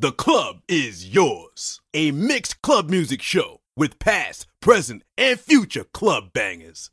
The club is yours. A mixed club music show with past, present, and future club bangers.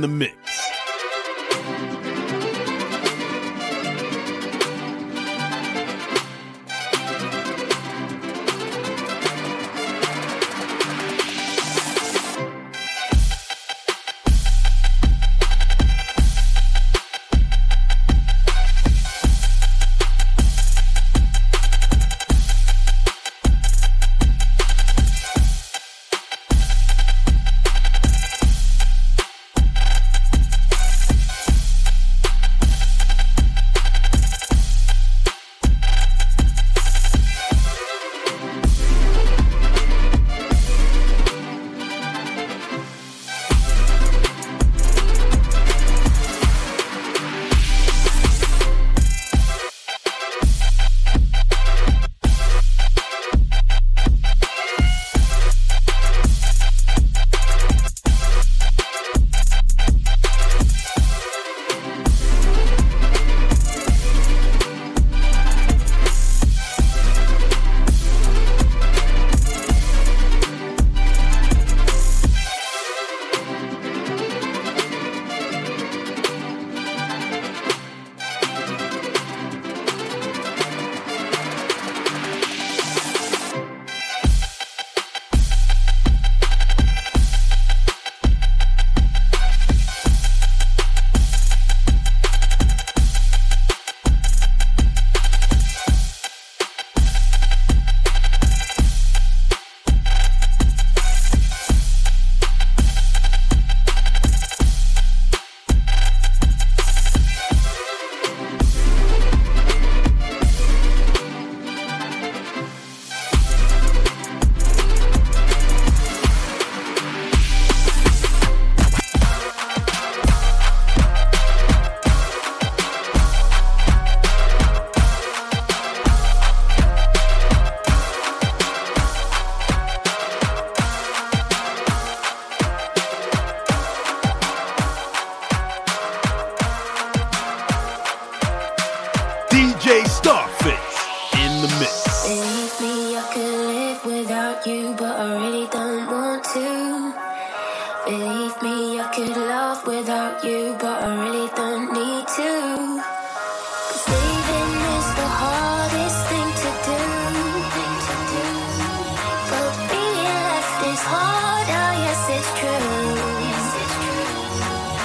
the mix.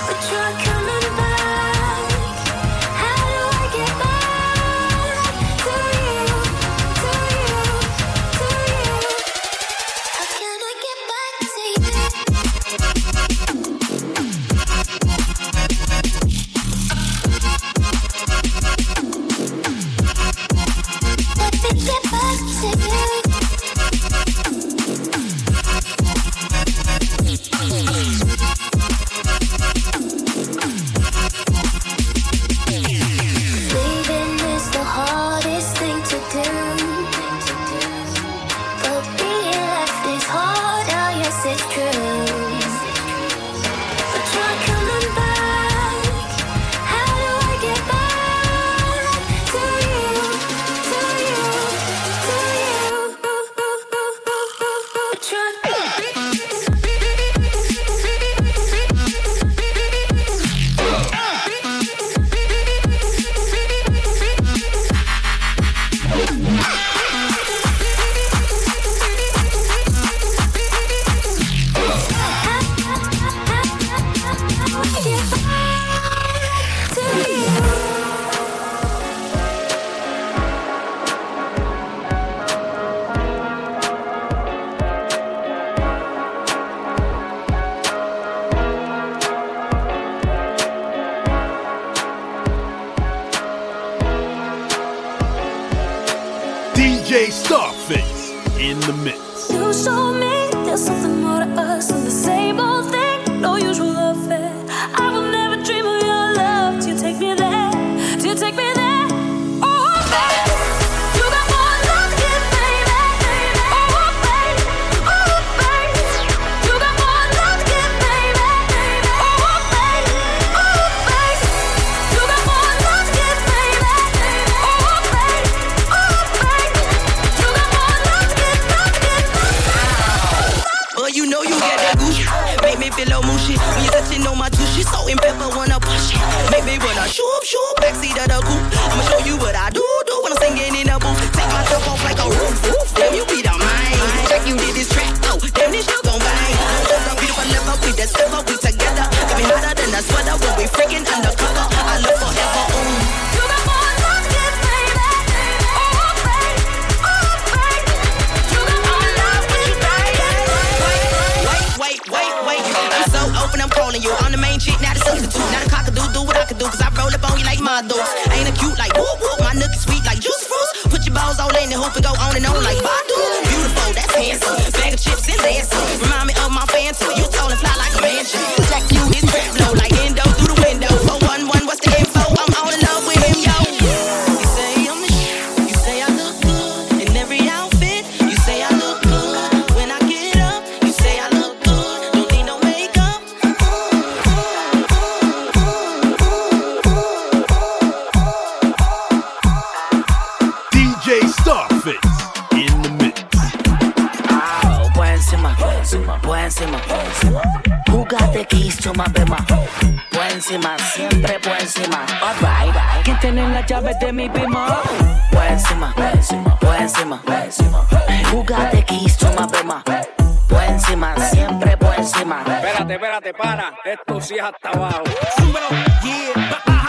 But you're my thoughts. I ain't a cute like whoop whoop. My nook is sweet like juice fruits. Put your balls all in the hoop and go on and on like Badu. Beautiful, that's handsome. bye bye. ¿Quién tiene las llaves de mi prima? Pues encima, pues encima, Jugate Kiss, una prima. Pues encima, siempre pues encima. Espérate, espérate, para. Esto sí es hasta abajo. Yeah,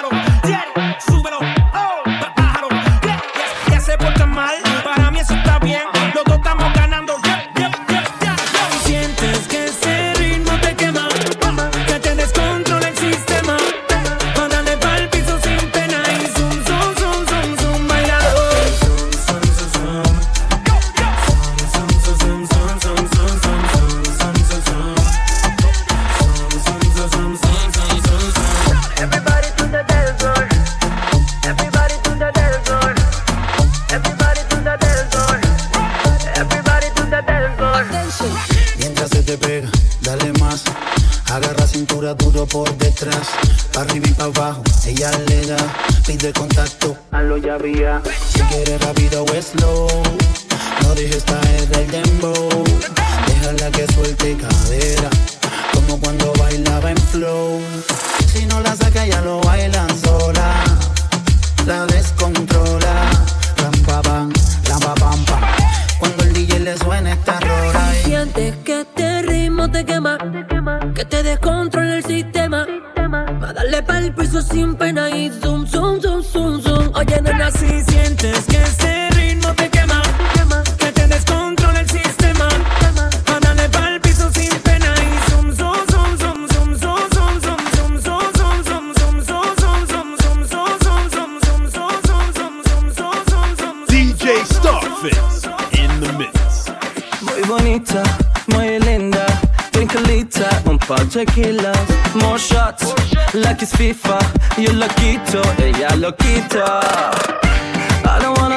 del dembow.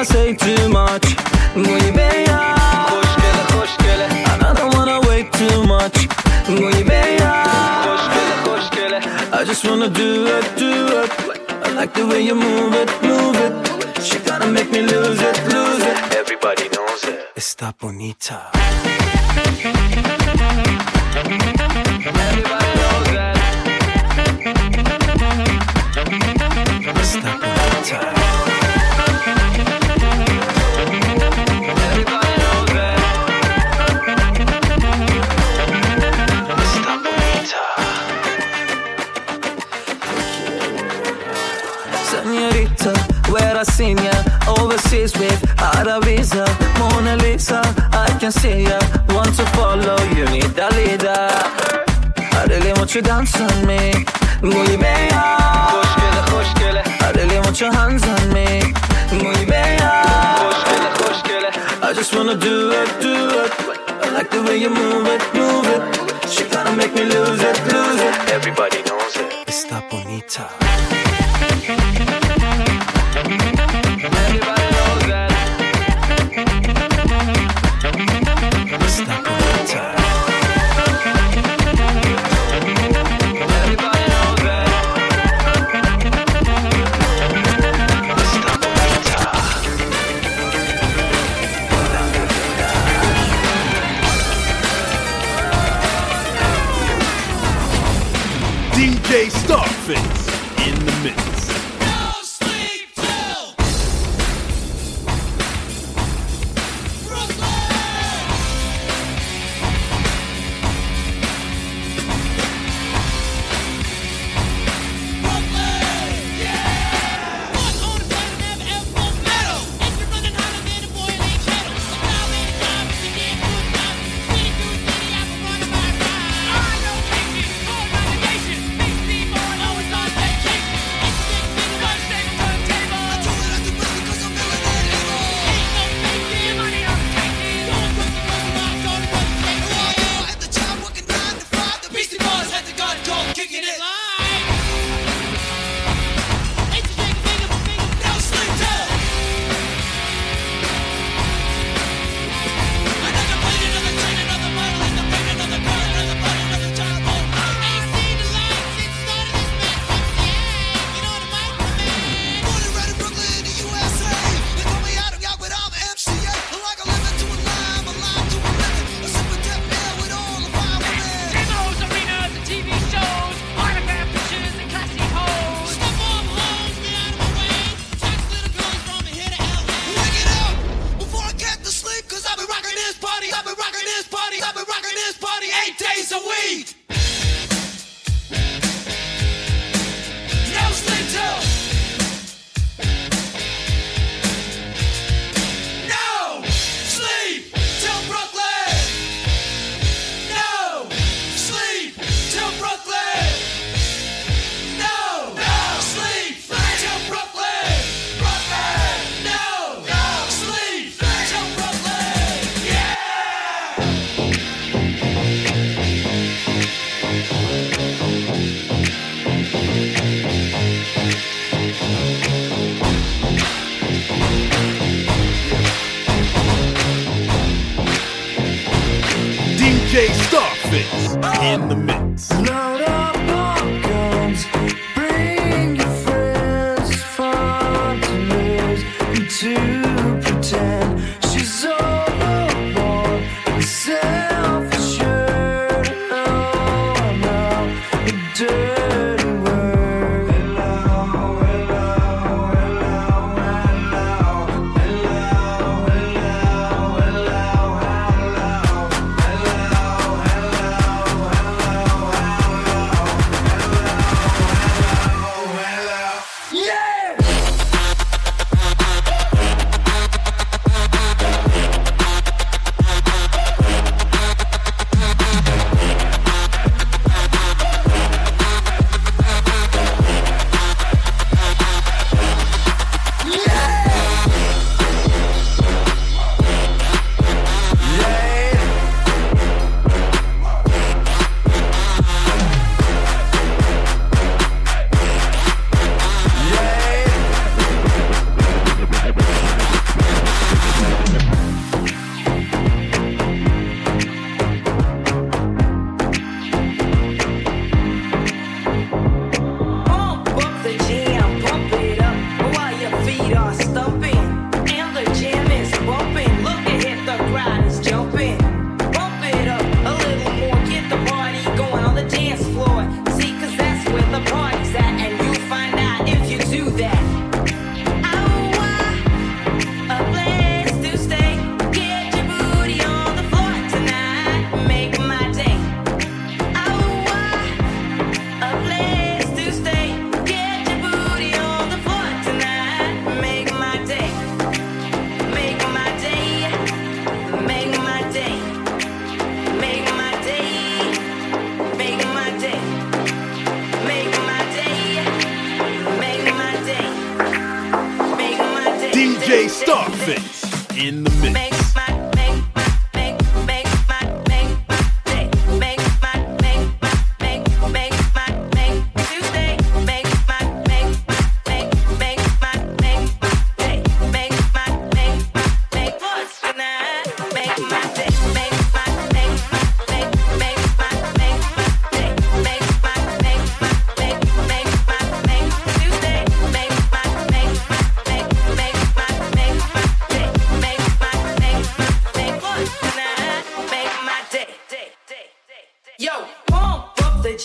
wanna say too much. غيبية خوش كده I don't wanna wait too much. غيبية خوش كده I just wanna do it do it. I like the way you move it move it. She gotta make me lose it lose it. Everybody knows it. Está bonita. Everybody knows that. Está bonita. never seen ya. Overseas with a visa, Mona Lisa. I can see ya. Want to follow? You need a leader. I really want you dancing me. Muy bella. خوشگله خوشگله. I really want your hands on me. Muy bella. خوشگله خوشگله. I just wanna do it, do it. I like the way you move it, move it. She gonna make me lose it, lose it. Everybody. DJ Starface in the mix. Load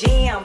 jam.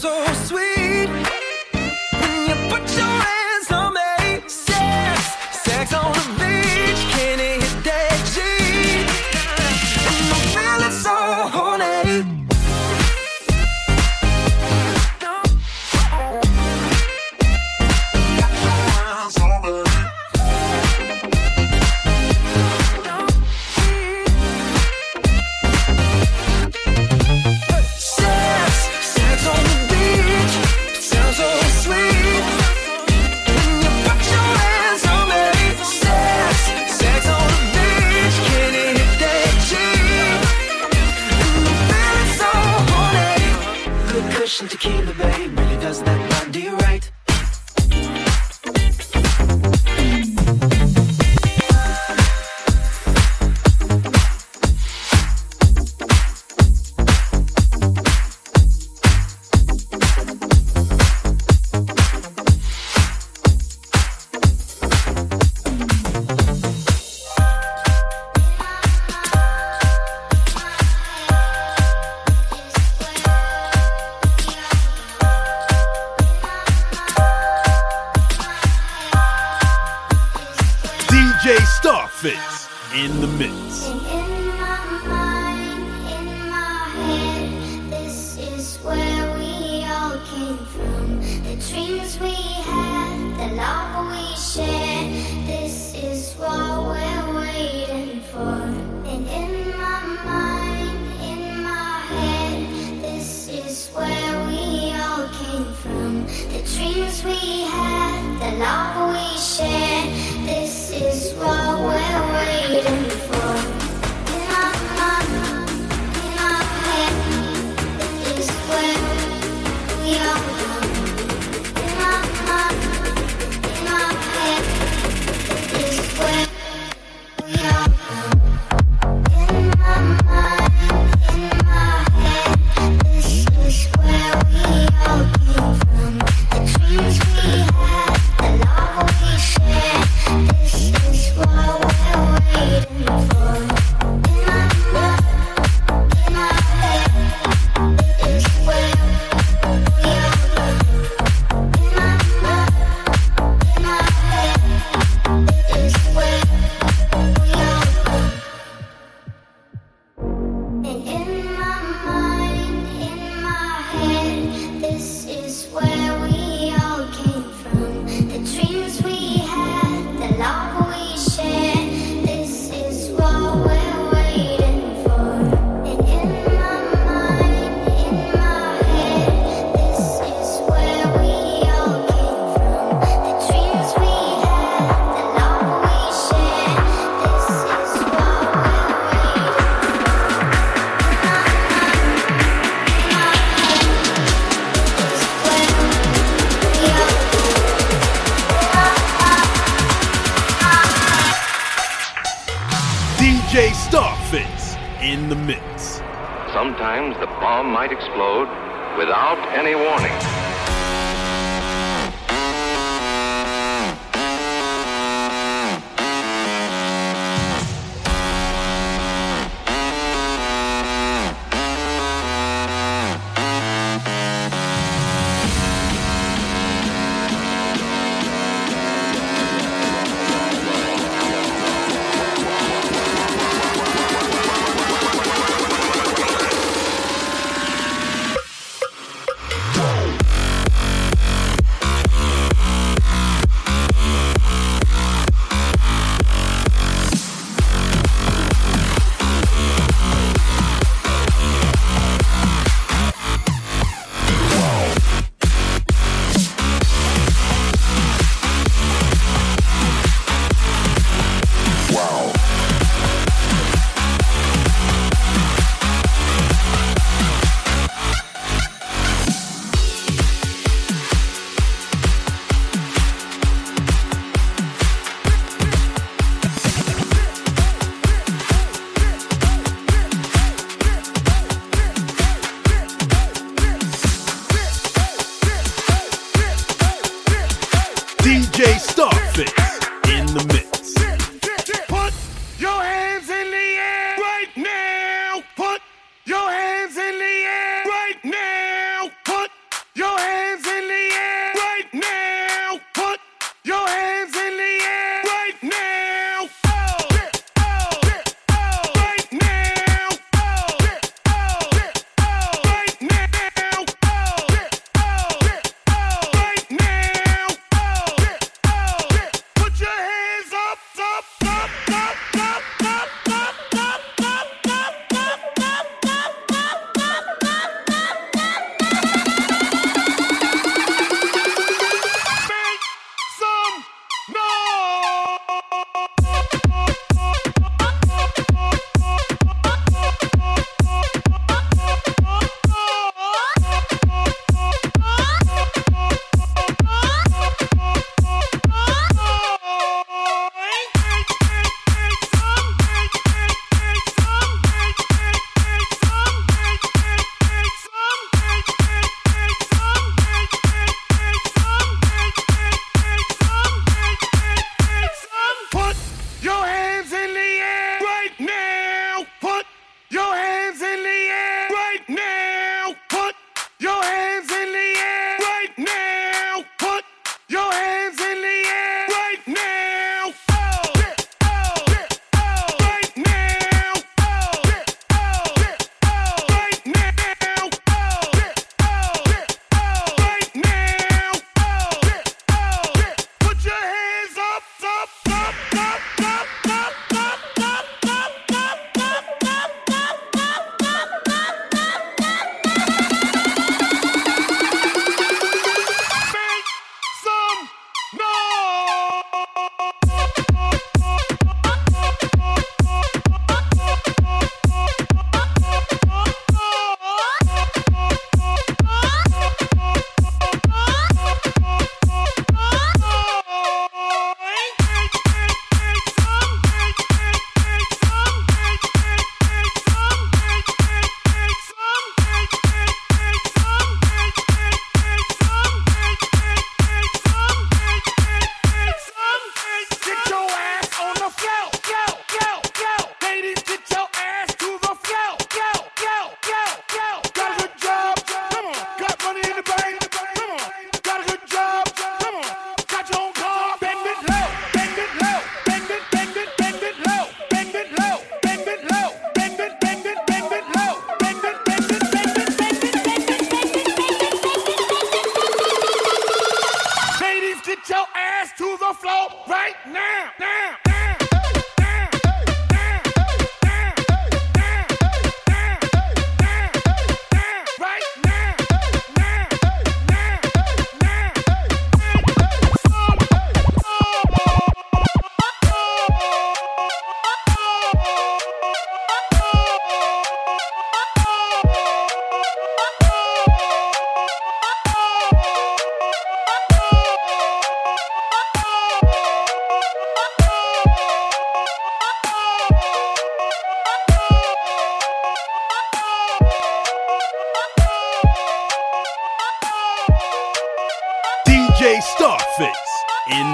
so sweet. love we share. This is what we're waiting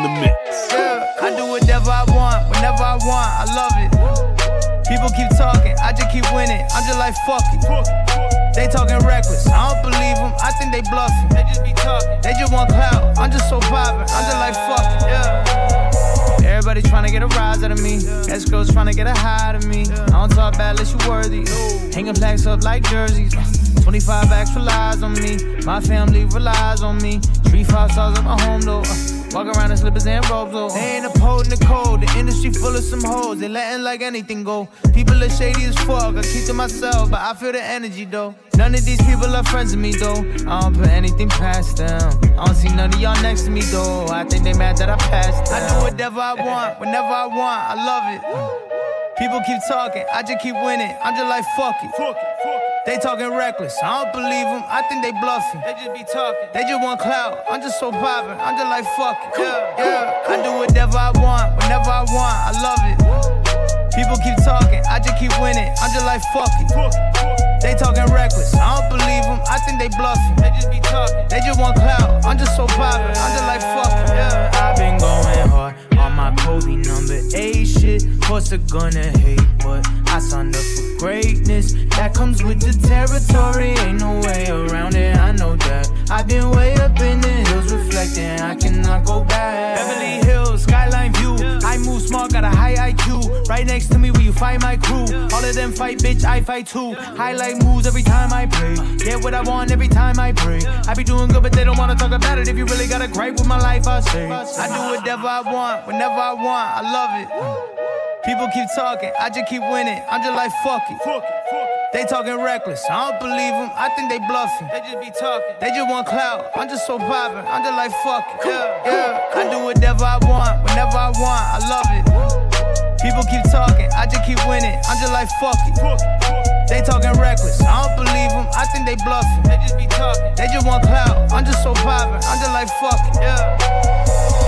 the mix. Yeah, I do whatever I want, whenever I want, I love it. People keep talking, I just keep winning. I'm just like, fuck it. They talking reckless, I don't believe them, I think they bluffing. They just be talking, they just want clout. I'm just so poppin', I'm just like, fuck it. Yeah. Everybody tryna get a rise out of me. Escrows tryna get a high out of me. I don't talk bad unless you worthy. Hanging plaques up like jerseys. 25 backs relies on me. My family relies on me. Three five stars at my home though. Walk around in slippers and robes though. They ain't upholding the code. The industry full of some hoes. They letting like anything go. People are shady as fuck. I keep to myself, but I feel the energy though. None of these people are friends with me though. I don't put anything past them. I don't see none of y'all next to me though. I think they mad that I passed. Them. I do whatever I want, whenever I want. I love it. People keep talking, I just keep winning. I'm just like fuck it. They talking reckless, I don't believe them. I think they bluffing. They just be talking. They just want clout. I'm just so poppin'. I'm just like fuck it. Yeah, yeah. I do whatever I want, whenever I want. I love it. People keep talking, I just keep winning. I'm just like fuck it. They talking reckless, I don't believe them. I think they bluffing. They just be talking. They just want clout. I'm just so poppin'. I'm just like fuck. Yeah, I've been going hard on my Kobe number eight shit. Course they're gonna hate, but I signed up for greatness. That comes with the territory, ain't no way around it. I know that. I've been way up in the hills, reflecting. I cannot go back. Beverly Hills, skyline view. I move smart, got a high IQ. Right next to me, where you find my crew. All of them fight, bitch, I fight too. Highlight moves every time I pray. Get what I want every time I pray. I be doing good, but they don't wanna talk about it. If you really got a gripe with my life, I say. I do whatever I want, whenever I want. I love it. People keep talking, I just keep winning. I'm just like fuck it. They talking reckless, I don't believe them. I think they bluffing. They just be talking. They just want clout. I'm just so poppin'. I'm just like fuck it. Yeah, yeah. I do whatever I want, whenever I want. I love it. People keep talking, I just keep winning. I'm just like fuck it. They talking reckless, I don't believe them. I think they bluffing. They just be talking. They just want clout. I'm just so poppin'. I'm just like fuck it. Yeah.